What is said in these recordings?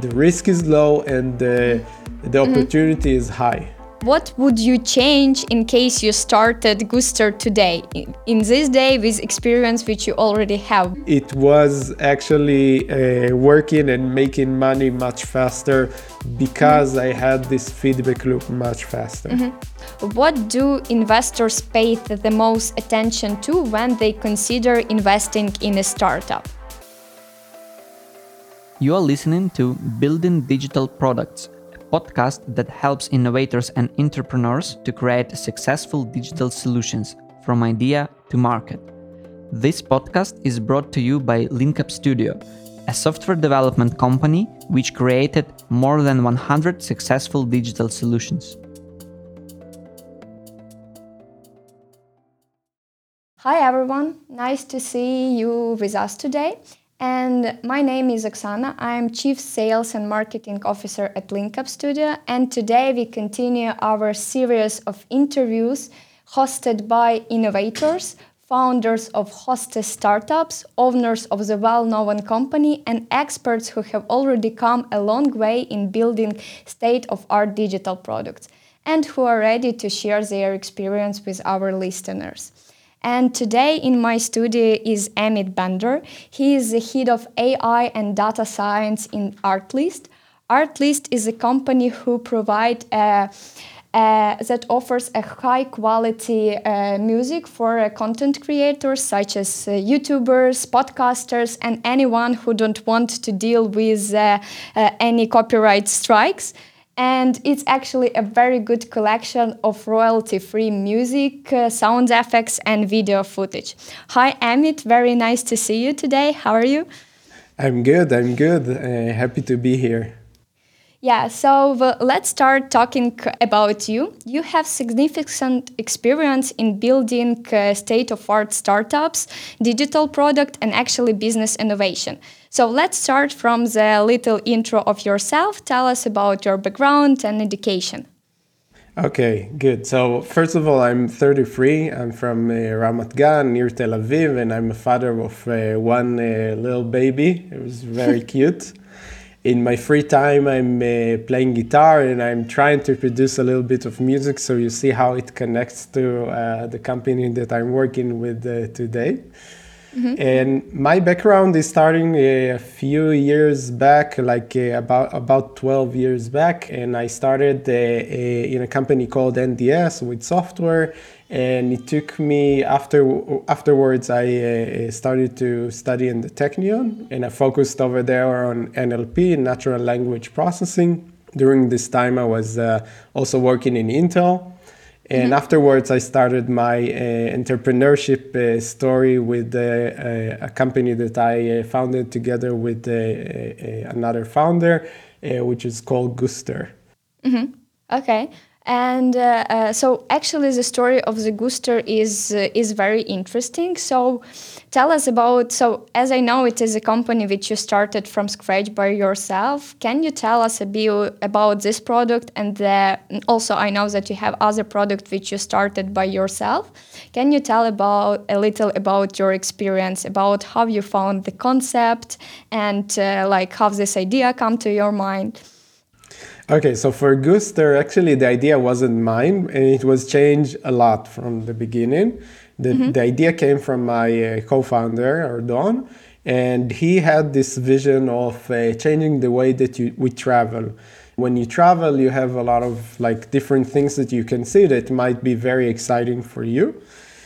the risk is low and the, the mm-hmm. opportunity mm-hmm. is high. What would you change in case you started Gooster today, in this day with experience which you already have? It was actually uh, working and making money much faster because mm-hmm. I had this feedback loop much faster. Mm-hmm. What do investors pay the most attention to when they consider investing in a startup? You are listening to Building Digital Products a podcast that helps innovators and entrepreneurs to create successful digital solutions from idea to market. This podcast is brought to you by LinkUp Studio, a software development company which created more than 100 successful digital solutions. Hi everyone, nice to see you with us today. And my name is Oksana. I'm Chief Sales and Marketing Officer at LinkUp Studio. And today we continue our series of interviews hosted by innovators, founders of hostess startups, owners of the well known company, and experts who have already come a long way in building state of art digital products and who are ready to share their experience with our listeners. And today in my studio is Amit Bendor. He is the head of AI and data science in Artlist. Artlist is a company who provide uh, uh, that offers a high quality uh, music for uh, content creators such as uh, YouTubers, podcasters, and anyone who don't want to deal with uh, any copyright strikes and it's actually a very good collection of royalty-free music, uh, sound effects, and video footage. Hi, Amit. Very nice to see you today. How are you? I'm good. I'm good. Uh, happy to be here. Yeah, so let's start talking about you. You have significant experience in building state of art startups, digital product, and actually business innovation. So let's start from the little intro of yourself. Tell us about your background and education. Okay, good. So first of all, I'm 33. I'm from uh, Ramat Gan, near Tel Aviv, and I'm a father of uh, one uh, little baby. It was very cute in my free time, I'm uh, playing guitar and I'm trying to produce a little bit of music. So you see how it connects to uh, the company that I'm working with uh, today. Mm-hmm. And my background is starting a few years back, like uh, about about 12 years back, and I started uh, in a company called NDS with software and it took me after afterwards i uh, started to study in the technion and i focused over there on nlp natural language processing during this time i was uh, also working in intel and mm-hmm. afterwards i started my uh, entrepreneurship uh, story with uh, uh, a company that i founded together with another founder which is called gooster mm-hmm. okay and uh, uh, so actually the story of the gooster is uh, is very interesting. So tell us about so as i know it is a company which you started from scratch by yourself. Can you tell us a bit about this product and the, also i know that you have other product which you started by yourself. Can you tell about a little about your experience about how you found the concept and uh, like how this idea come to your mind Okay, so for Gooster, actually the idea wasn't mine, and it was changed a lot from the beginning. The, mm-hmm. the idea came from my uh, co-founder, Ardon, and he had this vision of uh, changing the way that you, we travel. When you travel, you have a lot of like different things that you can see that might be very exciting for you.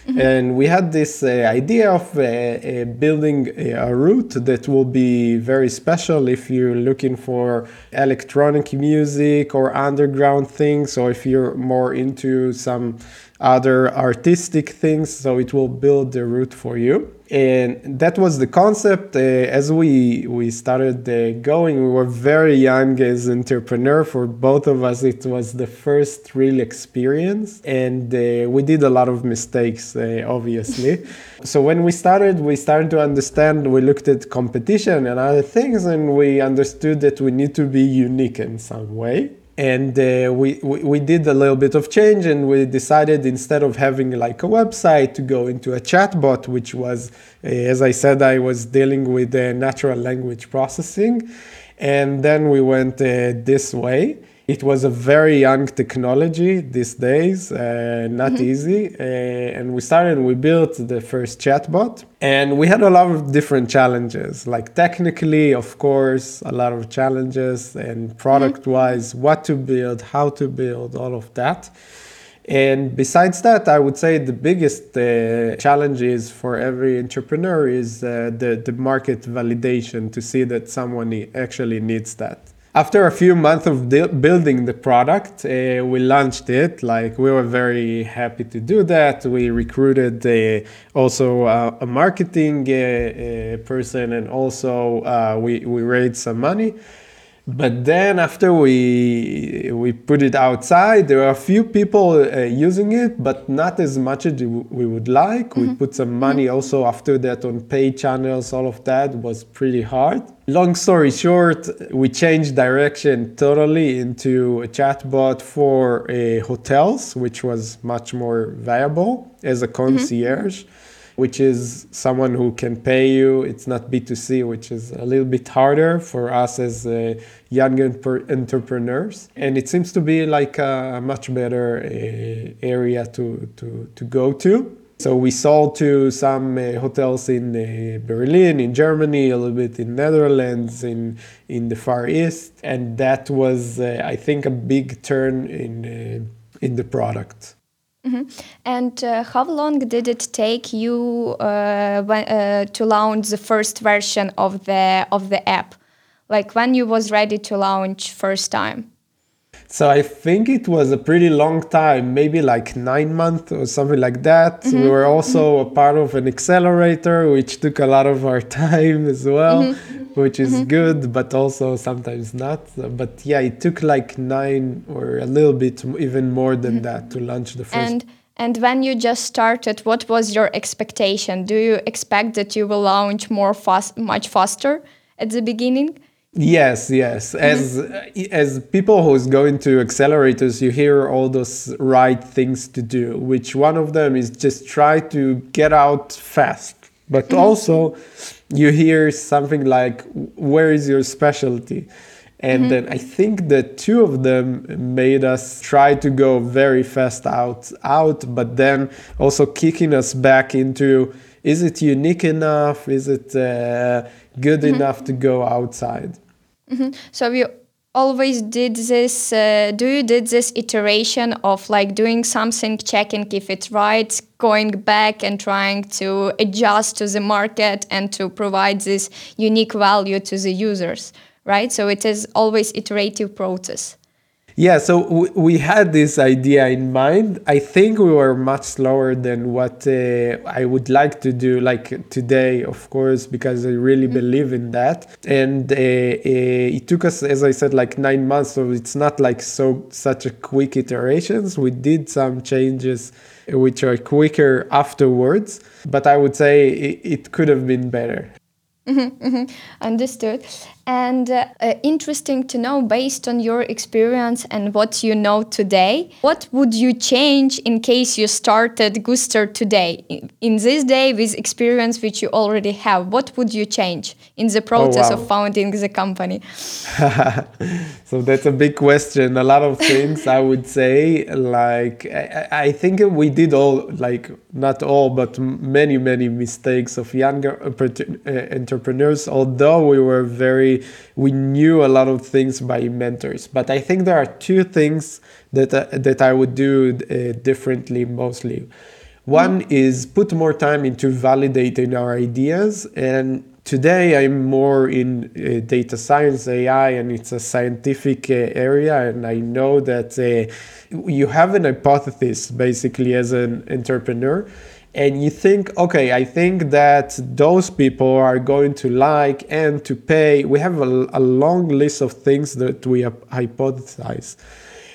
Mm-hmm. And we had this uh, idea of uh, uh, building a route that will be very special if you're looking for electronic music or underground things, or if you're more into some other artistic things. So it will build the route for you and that was the concept. Uh, as we we started uh, going we were very young as entrepreneur. For both of us it was the first real experience. And uh, we did a lot of mistakes uh, obviously. So when we started we started to understand we looked at competition and other things and we understood that we need to be unique in some way and uh, we, we, we did a little bit of change and we decided instead of having like a website to go into a chatbot which was uh, as i said i was dealing with uh, natural language processing And then we went uh, this way. It was a very young technology these days, uh, not mm-hmm. easy. Uh, and we started, we built the first chatbot, and we had a lot of different challenges. Like technically, of course, a lot of challenges, and product wise, mm-hmm. what to build, how to build, all of that. And besides that, I would say the biggest uh, challenge is for every entrepreneur is uh, the, the market validation to see that someone actually needs that. After a few months of de- building the product, uh, we launched it. Like we were very happy to do that. We recruited uh, also uh, a marketing uh, person, and also uh, we we raised some money. But then after we we put it outside, there are a few people uh, using it, but not as much as we would like. Mm-hmm. We put some money mm-hmm. also after that on paid channels. All of that was pretty hard. Long story short, we changed direction totally into a chatbot for uh, hotels, which was much more viable as a mm-hmm. concierge. Mm-hmm which is someone who can pay you. It's not B2C, which is a little bit harder for us as uh, young entrepreneurs. And it seems to be like a much better uh, area to, to, to go to. So we sold to some uh, hotels in uh, Berlin, in Germany, a little bit in Netherlands, in in the Far East, and that was, uh, I think, a big turn in uh, in the product. Mm-hmm. And uh, how long did it take you uh, when, uh, to launch the first version of the of the app? Like when you was ready to launch first time? So I think it was a pretty long time, maybe like nine months or something like that. Mm-hmm. We were also mm-hmm. a part of an accelerator, which took a lot of our time as well, mm-hmm. which is mm-hmm. good, but also sometimes not. But yeah, it took like nine or a little bit even more than mm-hmm. that to launch the first. And and when you just started, what was your expectation? Do you expect that you will launch more fast, much faster at the beginning? Yes, yes. Mm-hmm. As as people who's going to accelerators, you hear all those right things to do. Which one of them is just try to get out fast, but mm-hmm. also you hear something like, "Where is your specialty?" And mm-hmm. then I think that two of them made us try to go very fast out, out, but then also kicking us back into is it unique enough? Is it uh, good mm-hmm. enough to go outside? Mm-hmm. So you always did this. Uh, do you did this iteration of like doing something, checking if it's right, going back and trying to adjust to the market and to provide this unique value to the users? right? So it is always iterative process. Yeah, so w- we had this idea in mind. I think we were much slower than what uh, I would like to do, like today, of course, because I really mm-hmm. believe in that. And uh, uh, it took us, as I said, like nine months. So it's not like so such a quick iterations. We did some changes which are quicker afterwards, but I would say it, it could have been better. Mm-hmm, mm-hmm. Understood. And uh, uh, interesting to know, based on your experience and what you know today, what would you change in case you started Gooster today? In this day, with experience which you already have, what would you change in the process oh, wow. of founding the company? so that's a big question. A lot of things I would say. Like, I, I think we did all, like, not all, but many, many mistakes of younger uh, entrepreneurs, although we were very we knew a lot of things by mentors. But I think there are two things that uh, that I would do uh, differently mostly. One is put more time into validating our ideas and today i'm more in uh, data science ai and it's a scientific uh, area and i know that uh, you have an hypothesis basically as an entrepreneur and you think, okay, I think that those people are going to like and to pay. We have a, a long list of things that we hypothesize.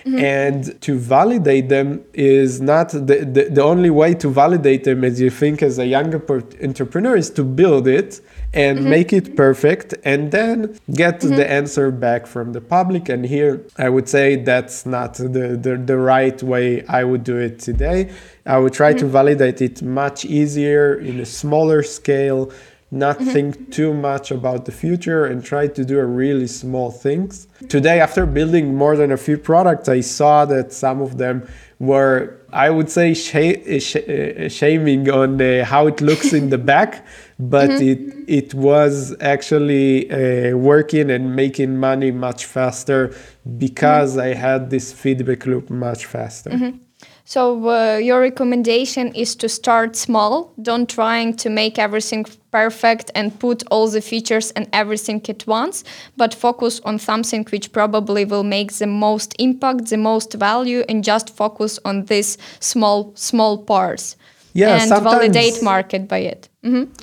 Mm-hmm. And to validate them is not the, the, the, only way to validate them, as you think as a younger entrepreneur, is to build it and mm-hmm. make it perfect and then get mm-hmm. the answer back from the public. And here I would say that's not the, the, the right way I would do it today. I would try to mm-hmm. validate it much easier in a smaller scale not think too much about the future and try to do a really small things. Today, after building more than a few products, I saw that some of them were, I would say, sh- sh- shaming on uh, how it looks in the back, but it it was actually uh, working and making money much faster because I had this feedback loop much faster. So uh, your recommendation is to start small. Don't trying to make everything perfect and put all the features and everything at once, but focus on something which probably will make the most impact, the most value, and just focus on these small small parts. Yeah, and sometimes- validate market by it.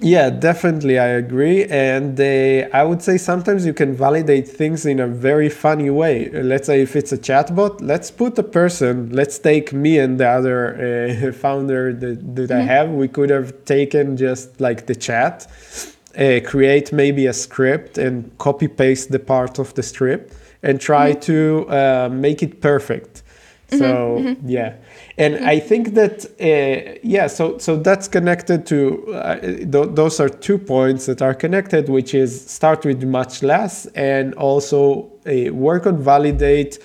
Yeah, definitely, I agree. And uh, I would say sometimes you can validate things in a very funny way. Let's say if it's a chatbot, let's put a person, let's take me and the other uh, founder that, that I have. We could have taken just like the chat, uh, create maybe a script and copy paste the part of the script and try to uh, make it perfect. So yeah, and I think that uh, yeah, so so that's connected to uh, th- those are two points that are connected, which is start with much less and also uh, work on validate.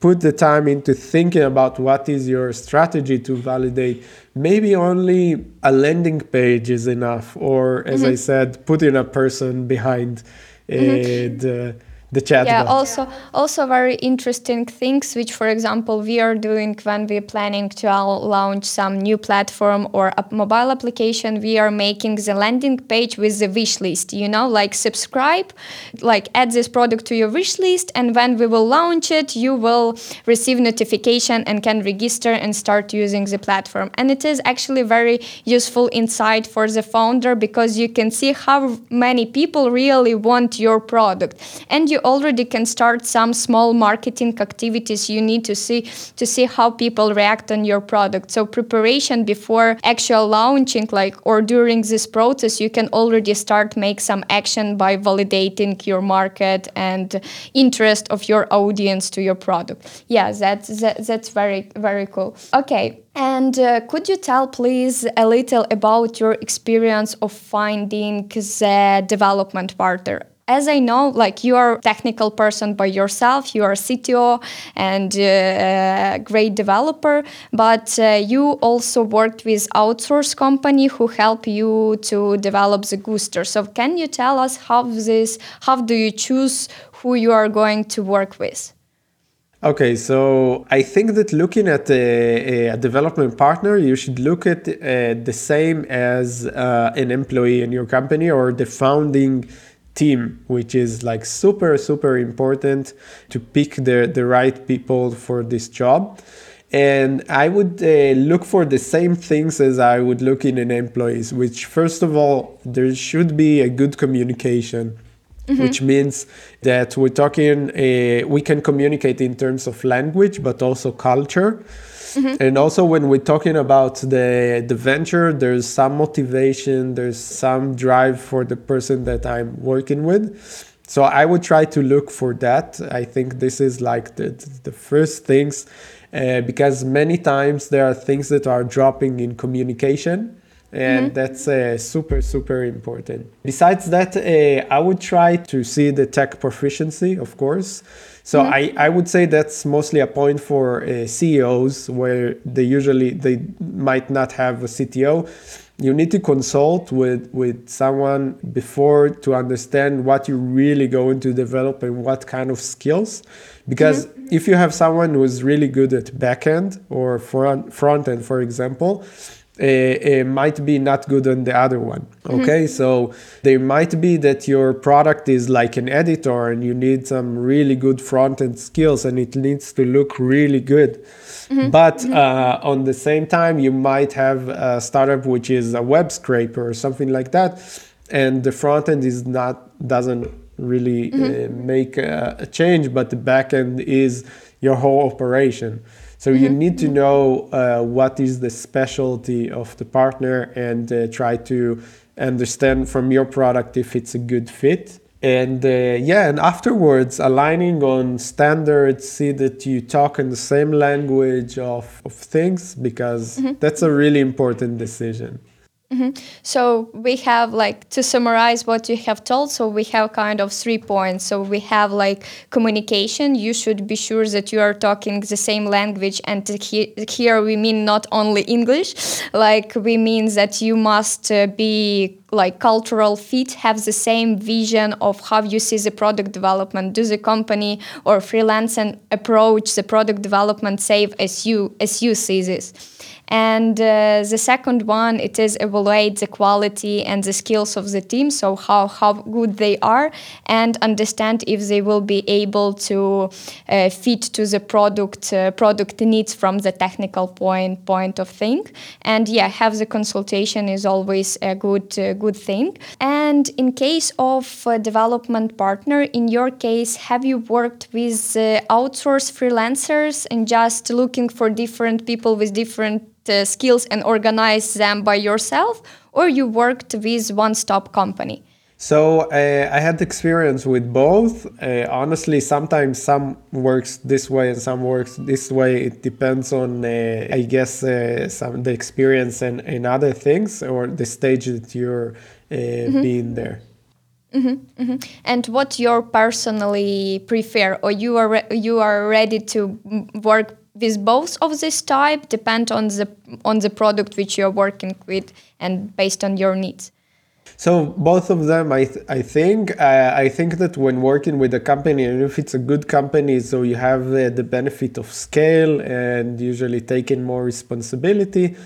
Put the time into thinking about what is your strategy to validate. Maybe only a landing page is enough, or as I said, putting a person behind uh, the the chat. yeah also also very interesting things which for example we are doing when we're planning to launch some new platform or a mobile application we are making the landing page with the wish list you know like subscribe like add this product to your wish list and when we will launch it you will receive notification and can register and start using the platform and it is actually very useful insight for the founder because you can see how many people really want your product and you already can start some small marketing activities you need to see to see how people react on your product. So preparation before actual launching like or during this process you can already start make some action by validating your market and interest of your audience to your product. Yeah that's that, that's very very cool. Okay and uh, could you tell, please, a little about your experience of finding the development partner? As I know, like you are a technical person by yourself, you are a CTO and uh, a great developer, but uh, you also worked with outsource company who help you to develop the Gooster. So can you tell us how this, how do you choose who you are going to work with? Okay, so I think that looking at a, a development partner, you should look at uh, the same as uh, an employee in your company or the founding team, which is like super, super important to pick the, the right people for this job. And I would uh, look for the same things as I would look in an employees, which first of all, there should be a good communication which means that we're talking uh, we can communicate in terms of language but also culture. And also when we're talking about the the venture there's some motivation there's some drive for the person that i'm working with. So i would try to look for that. I think this is like the, the first things uh, because many times there are things that are dropping in communication and that's uh, super super important. Besides that uh, i would try to see the tech proficiency of course. So I, I would say that's mostly a point for uh, ceos where they usually they might not have a cto you need to consult with with someone before to understand what you're really going to develop and what kind of skills. Because if you have someone who's really good at backend or front front end for example uh, uh, might be not good on the other one. Okay, so there might be that your product is like an editor and you need some really good front end skills and it needs to look really good. But uh, on the same time, you might have a startup which is a web scraper or something like that, and the front end is not doesn't really uh, make a, a change, but the back end is your whole operation. So you need to know uh, what is the specialty of the partner and uh, try to understand from your product if it's a good fit. And uh, yeah, and afterwards, aligning on standards, see that you talk in the same language of, of things because that's a really important decision. Mm-hmm. So we have like to summarize what you have told. So we have kind of three points. So we have like communication. You should be sure that you are talking the same language, and he- here we mean not only English. Like we mean that you must uh, be like cultural fit, have the same vision of how you see the product development. Do the company or freelance and approach the product development save as you as you see this. And uh, the second one, it is evaluate the quality and the skills of the team, so how, how good they are, and understand if they will be able to uh, fit to the product uh, product needs from the technical point point of thing. And yeah, have the consultation is always a good uh, good thing. And in case of development partner, in your case, have you worked with uh, outsourced freelancers and just looking for different people with different uh, skills and organize them by yourself, or you worked with one stop company? So uh, I had experience with both. Uh, honestly, sometimes some works this way and some works this way. It depends on, uh, I guess, uh, some the experience and, and other things or the stage that you're uh, mm-hmm. being there. Mm-hmm, mm-hmm. And what you personally prefer, or you are re- you are ready to work with both of this type depend on the on the product which you're working with and based on your needs. So both of them i th- i think uh, i think that when working with a company and if it's a good company so you have uh, the benefit of scale and usually taking more responsibility.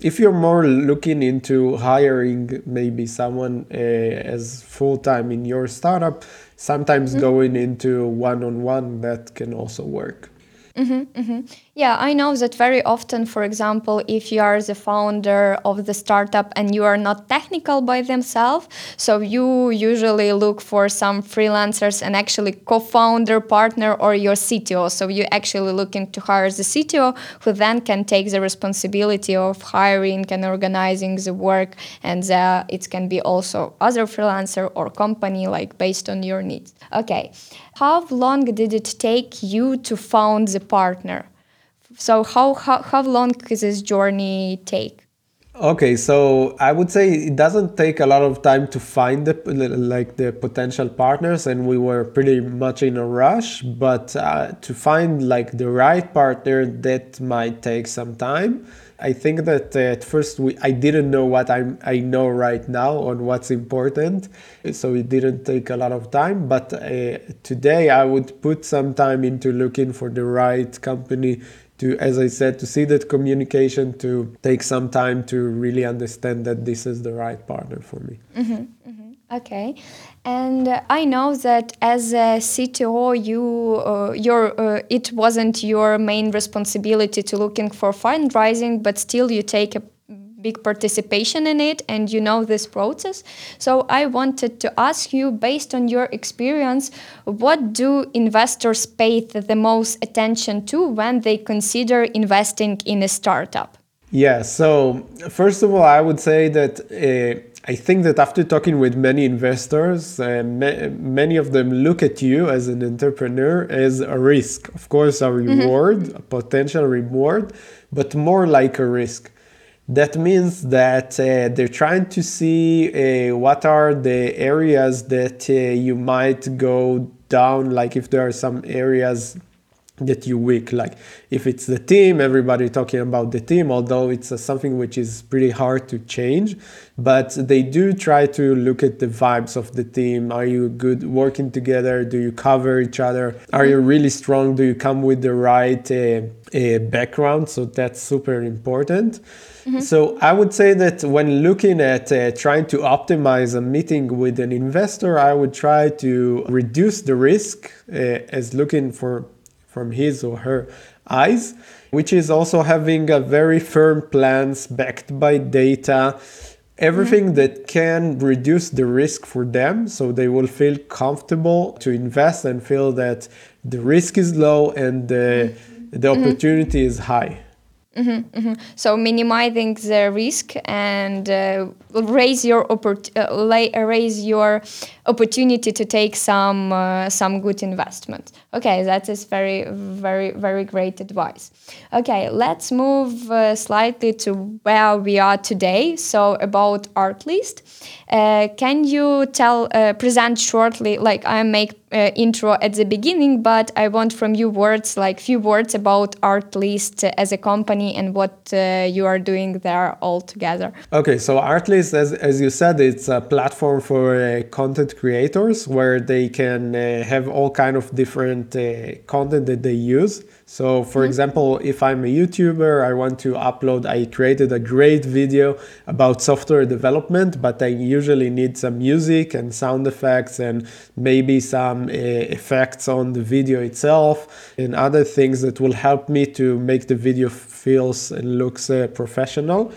If you're more looking into hiring maybe someone uh, as full time in your startup sometimes mm-hmm. going into one on one that can also work Mm-hmm, mm-hmm. Yeah, I know that very often, for example, if you are the founder of the startup and you are not technical by themselves, so you usually look for some freelancers and actually co-founder, partner, or your CTO. So you're actually looking to hire the CTO who then can take the responsibility of hiring and organizing the work, and the, it can be also other freelancer or company, like based on your needs. Okay. How long did it take you to found the partner? So how, how, how long does this journey take? Okay, so I would say it doesn't take a lot of time to find the like the potential partners, and we were pretty much in a rush. But uh, to find like the right partner, that might take some time. I think that uh, at first we, I didn't know what I'm, I know right now on what's important, so it didn't take a lot of time. But uh, today I would put some time into looking for the right company to, as I said, to see that communication, to take some time to really understand that this is the right partner for me. Mm-hmm, mm-hmm. Okay, and uh, I know that as a CTO, you uh, your uh, it wasn't your main responsibility to looking for fundraising, but still you take a big participation in it and you know this process. So I wanted to ask you, based on your experience, what do investors pay the most attention to when they consider investing in a startup? Yeah. So first of all, I would say that. Uh, I think that after talking with many investors, uh, ma- many of them look at you as an entrepreneur as a risk. Of course, a mm-hmm. reward, mm-hmm. a potential reward, but more like a risk. That means that uh, they're trying to see uh, what are the areas that uh, you might go down, like if there are some areas that you weak like if it's the team everybody talking about the team although it's uh, something which is pretty hard to change but they do try to look at the vibes of the team. Are you good working together? Do you cover each other? Are you really strong? Do you come with the right uh, uh, background? So that's super important mm-hmm. so i would say that when looking at uh, trying to optimize a meeting with an investor i would try to reduce the risk uh, as looking for from his or her eyes, which is also having a very firm plans backed by data, everything mm-hmm. that can reduce the risk for them so they will feel comfortable to invest and feel that the risk is low and the, the opportunity mm-hmm. is high. Mm-hmm, mm-hmm. So minimizing the risk and uh, raise your oppor- uh, raise your opportunity to take some uh, some good investment. Okay, that is very very very great advice. Okay, let's move uh, slightly to where we are today. So about Artlist, uh, can you tell uh, present shortly? Like I make uh, intro at the beginning, but I want from you words like few words about Artlist as a company and what uh, you are doing there all together. Okay, so Artlist, as as you said, it's a platform for uh, content creators where they can have all kind of different uh, content that they use. So, for mm-hmm. example, if I'm a YouTuber, I want to upload, I created a great video about software development, but I usually need some music and sound effects and maybe some uh, effects on the video itself and other things that will help me to make the video feels and looks uh, professional.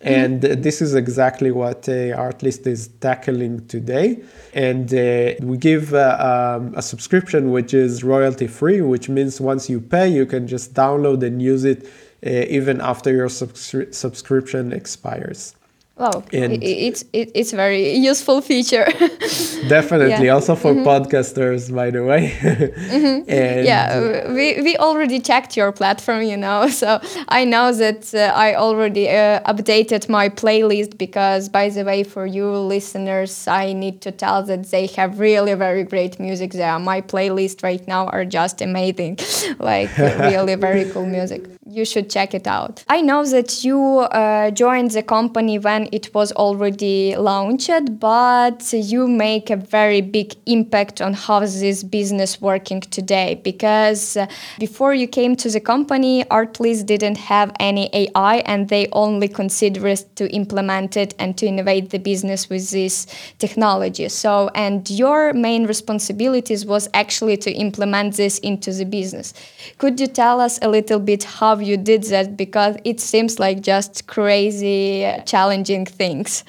And uh, this is exactly what uh, Artlist is tackling today. And uh, we give uh, um, a subscription which is royalty free, which means once you pay, you can just download and use it uh, even after your subscri- subscription expires. Wow, and it's it, it's very useful feature. definitely, yeah. also for mm-hmm. podcasters, by the way. mm-hmm. yeah, we, we already checked your platform, you know, so I know that uh, I already uh, updated my playlist because, by the way, for you listeners, I need to tell that they have really very great music there. My playlist right now are just amazing, like really very cool music. You should check it out. I know that you uh, joined the company when it was already launched, but you make a very big impact on how this business working today. Because uh, before you came to the company, Artlist didn't have any AI, and they only considered to implement it and to innovate the business with this technology. So, and your main responsibilities was actually to implement this into the business. Could you tell us a little bit how you did that? Because it seems like just crazy, challenging things.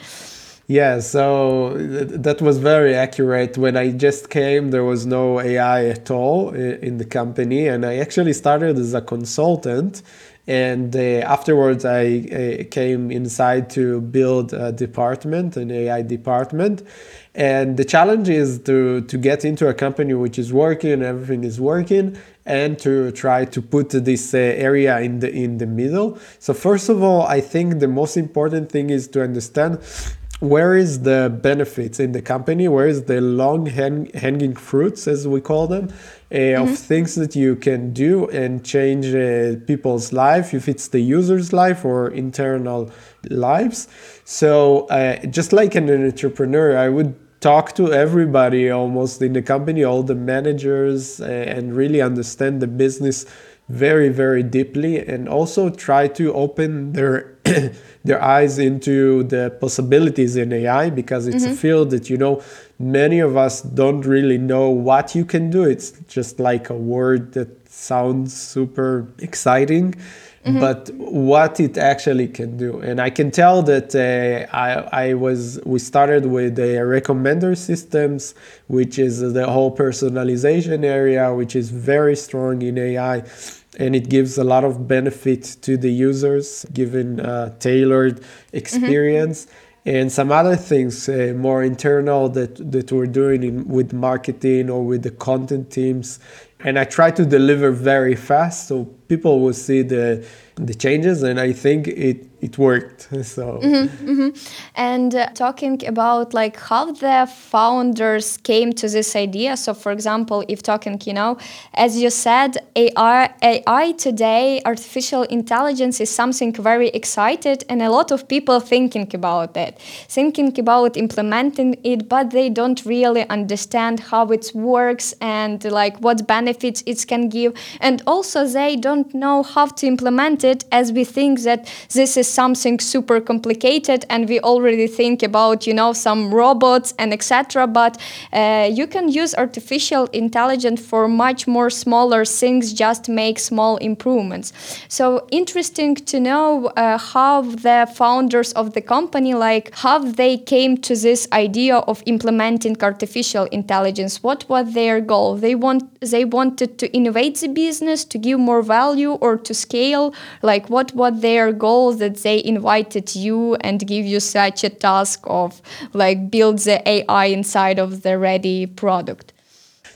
Yeah, so th- that was very accurate. When I just came, there was no AI at all in the company, and I actually started as a consultant. And uh, afterwards, I uh, came inside to build a department, an AI department. And the challenge is to, to get into a company which is working, and everything is working, and to try to put this uh, area in the in the middle. So first of all, I think the most important thing is to understand where is the benefits in the company where is the long hang- hanging fruits as we call them uh, mm-hmm. of things that you can do and change uh, people's life if it's the user's life or internal lives so uh, just like an entrepreneur i would talk to everybody almost in the company, all the managers, and really understand the business very very deeply and also try to open their their eyes into the possibilities in AI because it's mm-hmm. a field that you know many of us don't really know what you can do it's just like a word that sounds super exciting mm-hmm. but what it actually can do. And I can tell that uh, I, I was we started with the recommender systems, which is the whole personalization area, which is very strong in AI. And it gives a lot of benefit to the users, given a tailored experience. Mm-hmm and some other things uh, more internal that that we're doing in, with marketing or with the content teams and i try to deliver very fast so people will see the the changes and i think it it worked so mm-hmm, mm-hmm. and uh, talking about like how the founders came to this idea so for example if talking you know as you said ai ai today artificial intelligence is something very excited and a lot of people thinking about it thinking about implementing it but they don't really understand how it works and like what benefits it can give and also they don't know how to implement it as we think that this is something super complicated and we already think about you know some robots and etc but uh, you can use artificial intelligence for much more smaller things just make small improvements. So interesting to know uh, how the founders of the company like how they came to this idea of implementing artificial intelligence. What was their goal? They want they wanted to innovate the business, to give more value, or to scale? Like, what what their goals that they invited you and give you such a task of like build the AI inside of the ready product?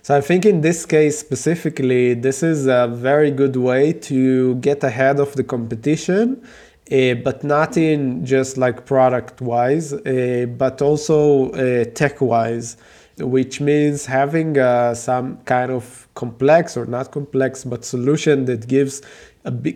So I think in this case specifically, this is a very good way to get ahead of the competition, uh, but not in just like product wise, uh, but also uh, tech wise, which means having uh, some kind of complex or not complex, but solution that gives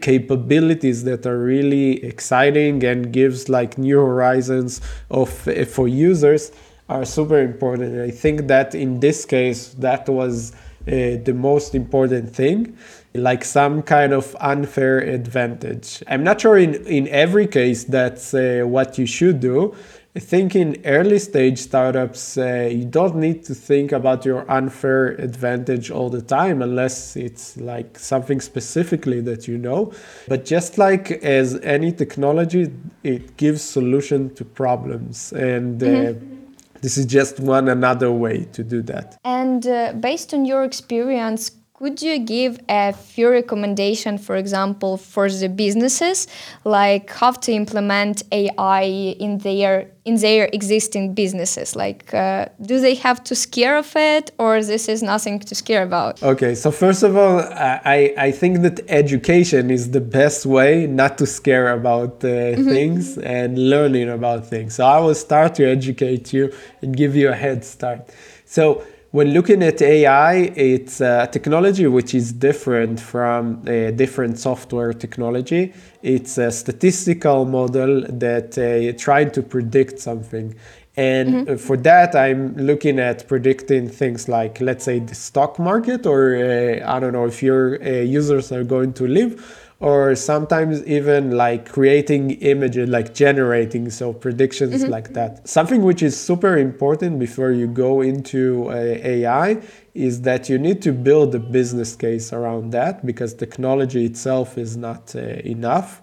capabilities that are really exciting and gives like new horizons of uh, for users are super important. I think that in this case, that was uh, the most important thing, like some kind of unfair advantage. I'm not sure in, in every case that's uh, what you should do. I think in early stage startups, uh, you don't need to think about your unfair advantage all the time unless it's like something specifically that you know. But just like as any technology, it gives solution to problems. And uh, mm-hmm this is just one another way to do that. And uh, based on your experience, could you give a few recommendations, for example, for the businesses, like how to implement AI in their in their existing businesses? Like, uh, do they have to scare of it, or this is nothing to scare about? Okay, so first of all, I I think that education is the best way not to scare about uh, mm-hmm. things and learning about things. So I will start to educate you and give you a head start. So when looking at AI, it's a technology which is different from a different software technology. It's a statistical model that uh, trying to predict something. And mm-hmm. for that, I'm looking at predicting things like, let's say, the stock market, or uh, I don't know if your uh, users are going to live or sometimes even like creating images, like generating, so predictions mm-hmm. like that. Something which is super important before you go into uh, AI is that you need to build a business case around that because technology itself is not uh, enough.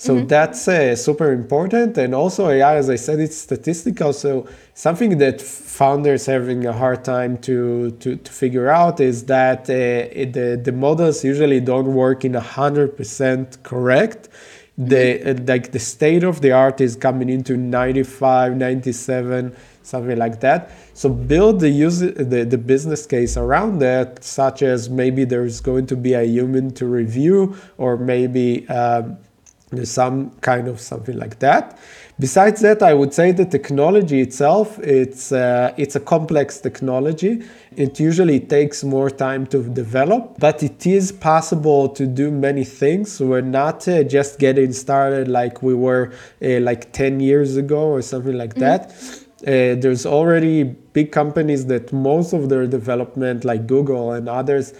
So mm-hmm. that's uh, super important. And also AI, as I said, it's statistical. So something that founders having a hard time to, to, to figure out is that uh, the, the models usually don't work in 100% correct. The, mm-hmm. uh, like the state of the art is coming into 95, 97, something like that. So build the user, the, the business case around that, such as maybe there's going to be a human to review, or maybe um, there's some kind of something like that. Besides that, I would say the technology itself, it's, uh, it's a complex technology. It usually takes more time to develop, but it is possible to do many things. We're not uh, just getting started like we were uh, like 10 years ago or something like mm-hmm. that. Uh, there's already big companies that most of their development, like Google and others,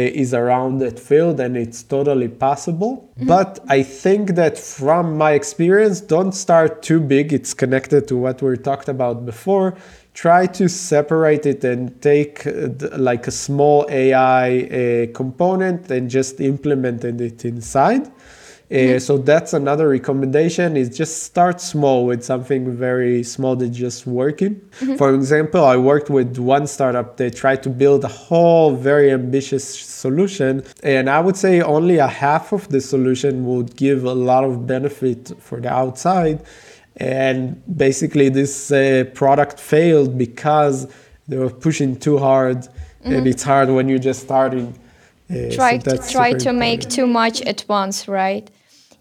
is around that field and it's totally possible. Mm-hmm. But I think that from my experience, don't start too big. It's connected to what we talked about before. Try to separate it and take uh, like a small AI uh, component and just implement it inside. Uh, so that's another recommendation. Is just start small with something very small that's just working. Mm-hmm. For example, I worked with one startup. They tried to build a whole very ambitious solution and I would say only a half of the solution would give a lot of benefit for the outside. And basically this uh, product failed because they were pushing too hard mm-hmm. and it's hard when you're just starting. Uh, try so to, try to make too much at once right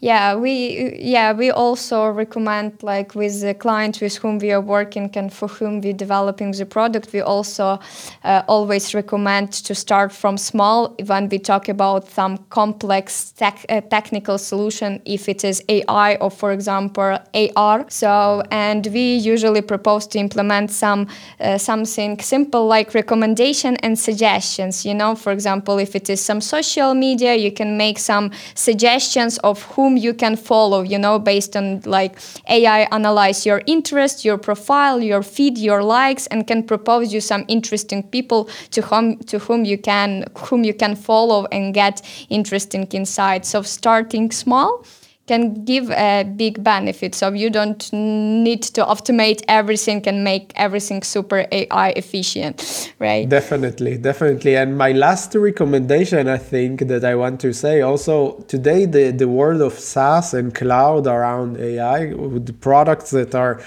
yeah we yeah we also recommend like with the client with whom we are working and for whom we're developing the product we also uh, always recommend to start from small when we talk about some complex tech, uh, technical solution if it is ai or for example ar so and we usually propose to implement some uh, something simple like recommendation and suggestions you know for example if it is some social media you can make some suggestions of whom whom you can follow you know based on like ai analyze your interest your profile your feed your likes and can propose you some interesting people to whom to whom you can whom you can follow and get interesting insights. So starting small can give a big benefit. So you don't need to automate everything and make everything super AI efficient, right? Definitely, definitely. And my last recommendation, I think, that I want to say also today, the, the world of SaaS and cloud around AI, with the products that are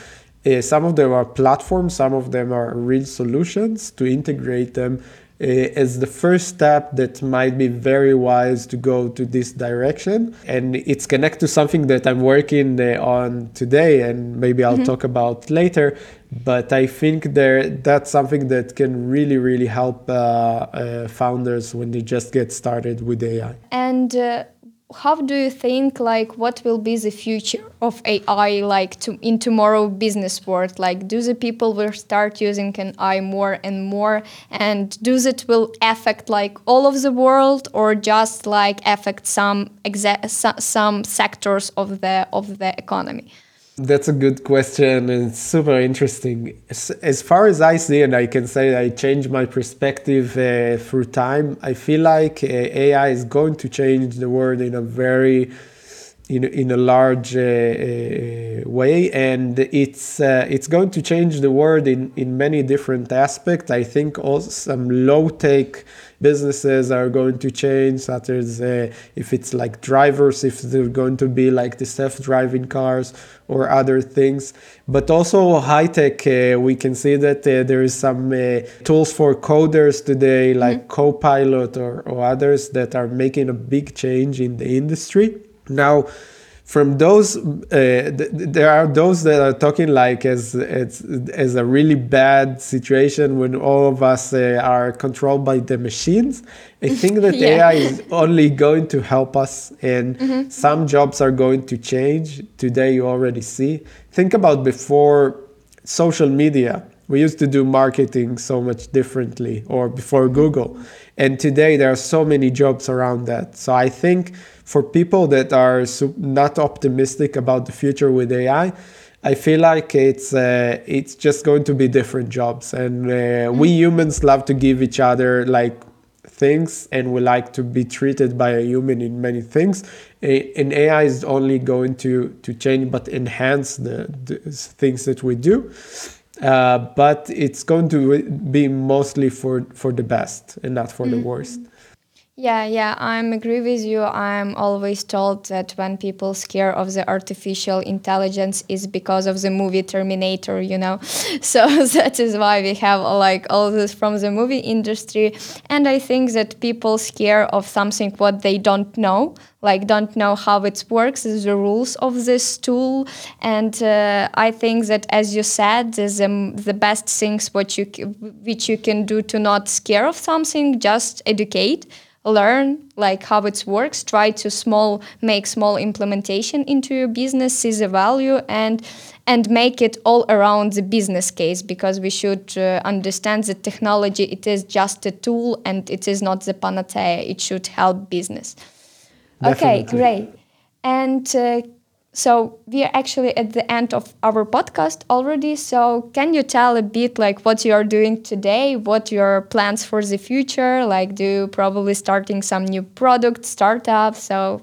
uh, some of them are platforms, some of them are real solutions to integrate them as the first step that might be very wise to go to this direction. And it's connect to something that I'm working uh, on today, and maybe I'll mm-hmm. talk about later. But I think there that's something that can really, really help uh, uh founders when they just get started with AI. And uh, how do you think like what will be the future of AI like to in tomorrow business world? Like do the people will start using an AI more and more and does it will affect like all of the world or just like affect some exa- some sectors of the of the economy? That's a good question and super interesting. As, as, far as I see, and I can say I changed my perspective uh, through time, I feel like uh, AI is going to change the world in a very in, in a large uh, uh, way and it's uh, it's going to change the world in, in many different aspects. I think also some low tech businesses are going to change such as uh, if it's like drivers if they're going to be like the self-driving cars or other things. But also high tech uh, we can see that uh, there is some tools for coders today like mm-hmm. copilot or, or others that are making a big change in the industry now, from those, uh, th- there are those that are talking like as, as, as a really bad situation when all of us uh, are controlled by the machines. I think that yeah. AI is only going to help us, and mm-hmm. some jobs are going to change. Today, you already see. Think about before social media. We used to do marketing so much differently, or before Google. And today, there are so many jobs around that. So I think for people that are not optimistic about the future with AI, I feel like it's uh, it's just going to be different jobs, and uh, mm-hmm. we humans love to give each other like things, and we like to be treated by a human in many things. And AI is only going to to change, but enhance the, the things that we do. Uh, but it's going to be mostly for for the best and not for mm-hmm. the worst. Yeah, yeah, I'm agree with you. I'm always told that when people scare of the artificial intelligence is because of the movie Terminator, you know. So that is why we have like all this from the movie industry. And I think that people scare of something what they don't know, like don't know how it works, the rules of this tool. And uh, I think that, as you said, the, the best things what you which you can do to not scare of something, just educate learn like how it works try to small make small implementation into your business see the value and and make it all around the business case because we should uh, understand that technology it is just a tool and it is not the panacea. It should help business. Definitely. okay great. And uh, so we are actually at the end of our podcast already. So can you tell a bit like what you are doing today, what your plans for the future? Like, do you probably starting some new product, startup? So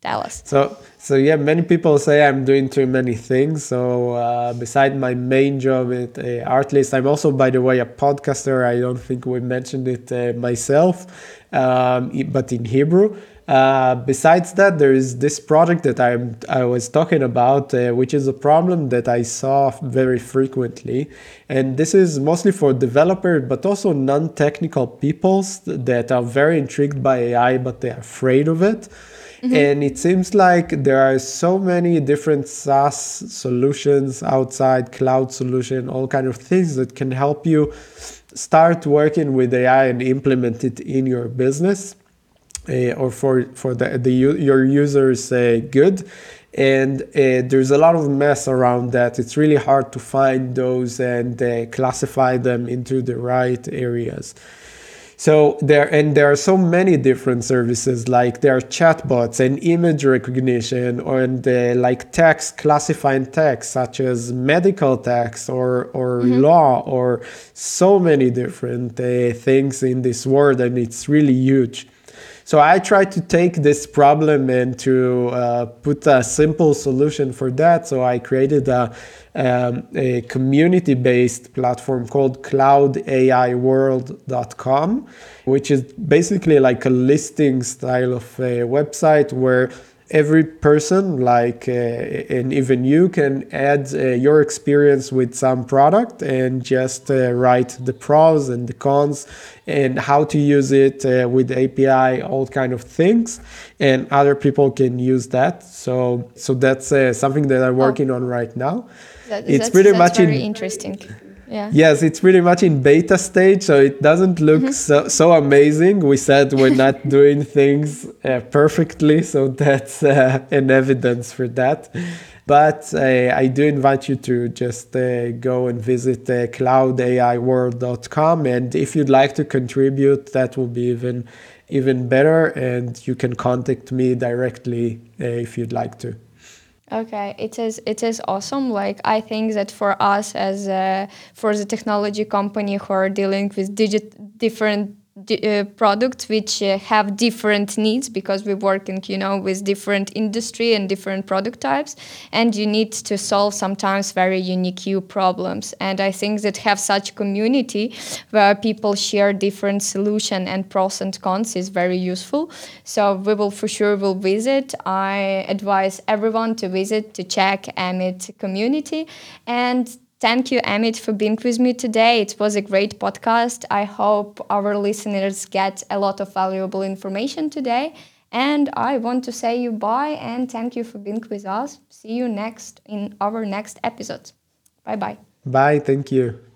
tell us. So so yeah, many people say I'm doing too many things. So uh, beside my main job at uh, Artlist, I'm also, by the way, a podcaster. I don't think we mentioned it uh, myself, um, but in Hebrew. Uh, besides that, there is this project that I'm, I was talking about, uh, which is a problem that I saw very frequently. And this is mostly for developers, but also non technical peoples that are very intrigued by AI, but they're afraid of it. Mm-hmm. And it seems like there are so many different SaaS solutions outside, cloud solution, all kind of things that can help you start working with AI and implement it in your business uh, or for for the, the your users uh, good. And uh, there's a lot of mess around that. It's really hard to find those and uh, classify them into the right areas. So there and there are so many different services like there are chatbots and image recognition and uh, like text classifying text such as medical text or or mm-hmm. law or so many different uh, things in this world and it's really huge So I tried to take this problem and to uh, put a simple solution for that. So I created a, um, a community based platform called cloudaiworld.com, which is basically like a listing style of a website where every person like uh, and even you can add uh, your experience with some product and just uh, write the pros and the cons and how to use it uh, with api all kind of things. And other people can use that. So so that's uh, something that i'm working oh. on right now. That, it's pretty much very in, interesting yeah. Yes, it's pretty much in beta stage, so it doesn't look mm-hmm. so, so amazing. We said we're not doing things uh, perfectly, so that's uh, an evidence for that. But uh, I do invite you to just uh, go and visit uh, cloudaiworld.com, and if you'd like to contribute, that will be even even better. And you can contact me directly uh, if you'd like to. Okay, it is it is awesome. Like I think that for us as uh, for the technology company who are dealing with digit different uh, products which uh, have different needs because we work in you know with different industry and different product types. And you need to solve sometimes very unique problems. And i think that have such community where people share different solution and pros and cons is very useful. So we will for sure will visit. I advise everyone to visit to check amit community. And Thank you, Amit, for being with me today. It was a great podcast. I hope our listeners get a lot of valuable information today. And I want to say you bye and thank you for being with us. See you next in our next episode. Bye bye. Bye. Thank you.